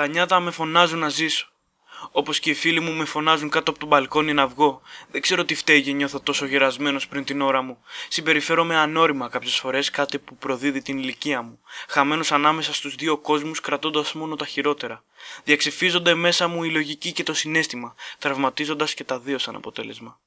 Τα νιάτα με φωνάζουν να ζήσω. Όπως και οι φίλοι μου με φωνάζουν κάτω από τον μπαλκόνι να βγω. Δεν ξέρω τι φταίει και νιώθω τόσο γερασμένος πριν την ώρα μου. Συμπεριφέρομαι ανώρημα κάποιες φορές κάτι που προδίδει την ηλικία μου. Χαμένος ανάμεσα στους δύο κόσμους κρατώντας μόνο τα χειρότερα. Διαξυφίζονται μέσα μου η λογική και το συνέστημα, τραυματίζοντας και τα δύο σαν αποτέλεσμα.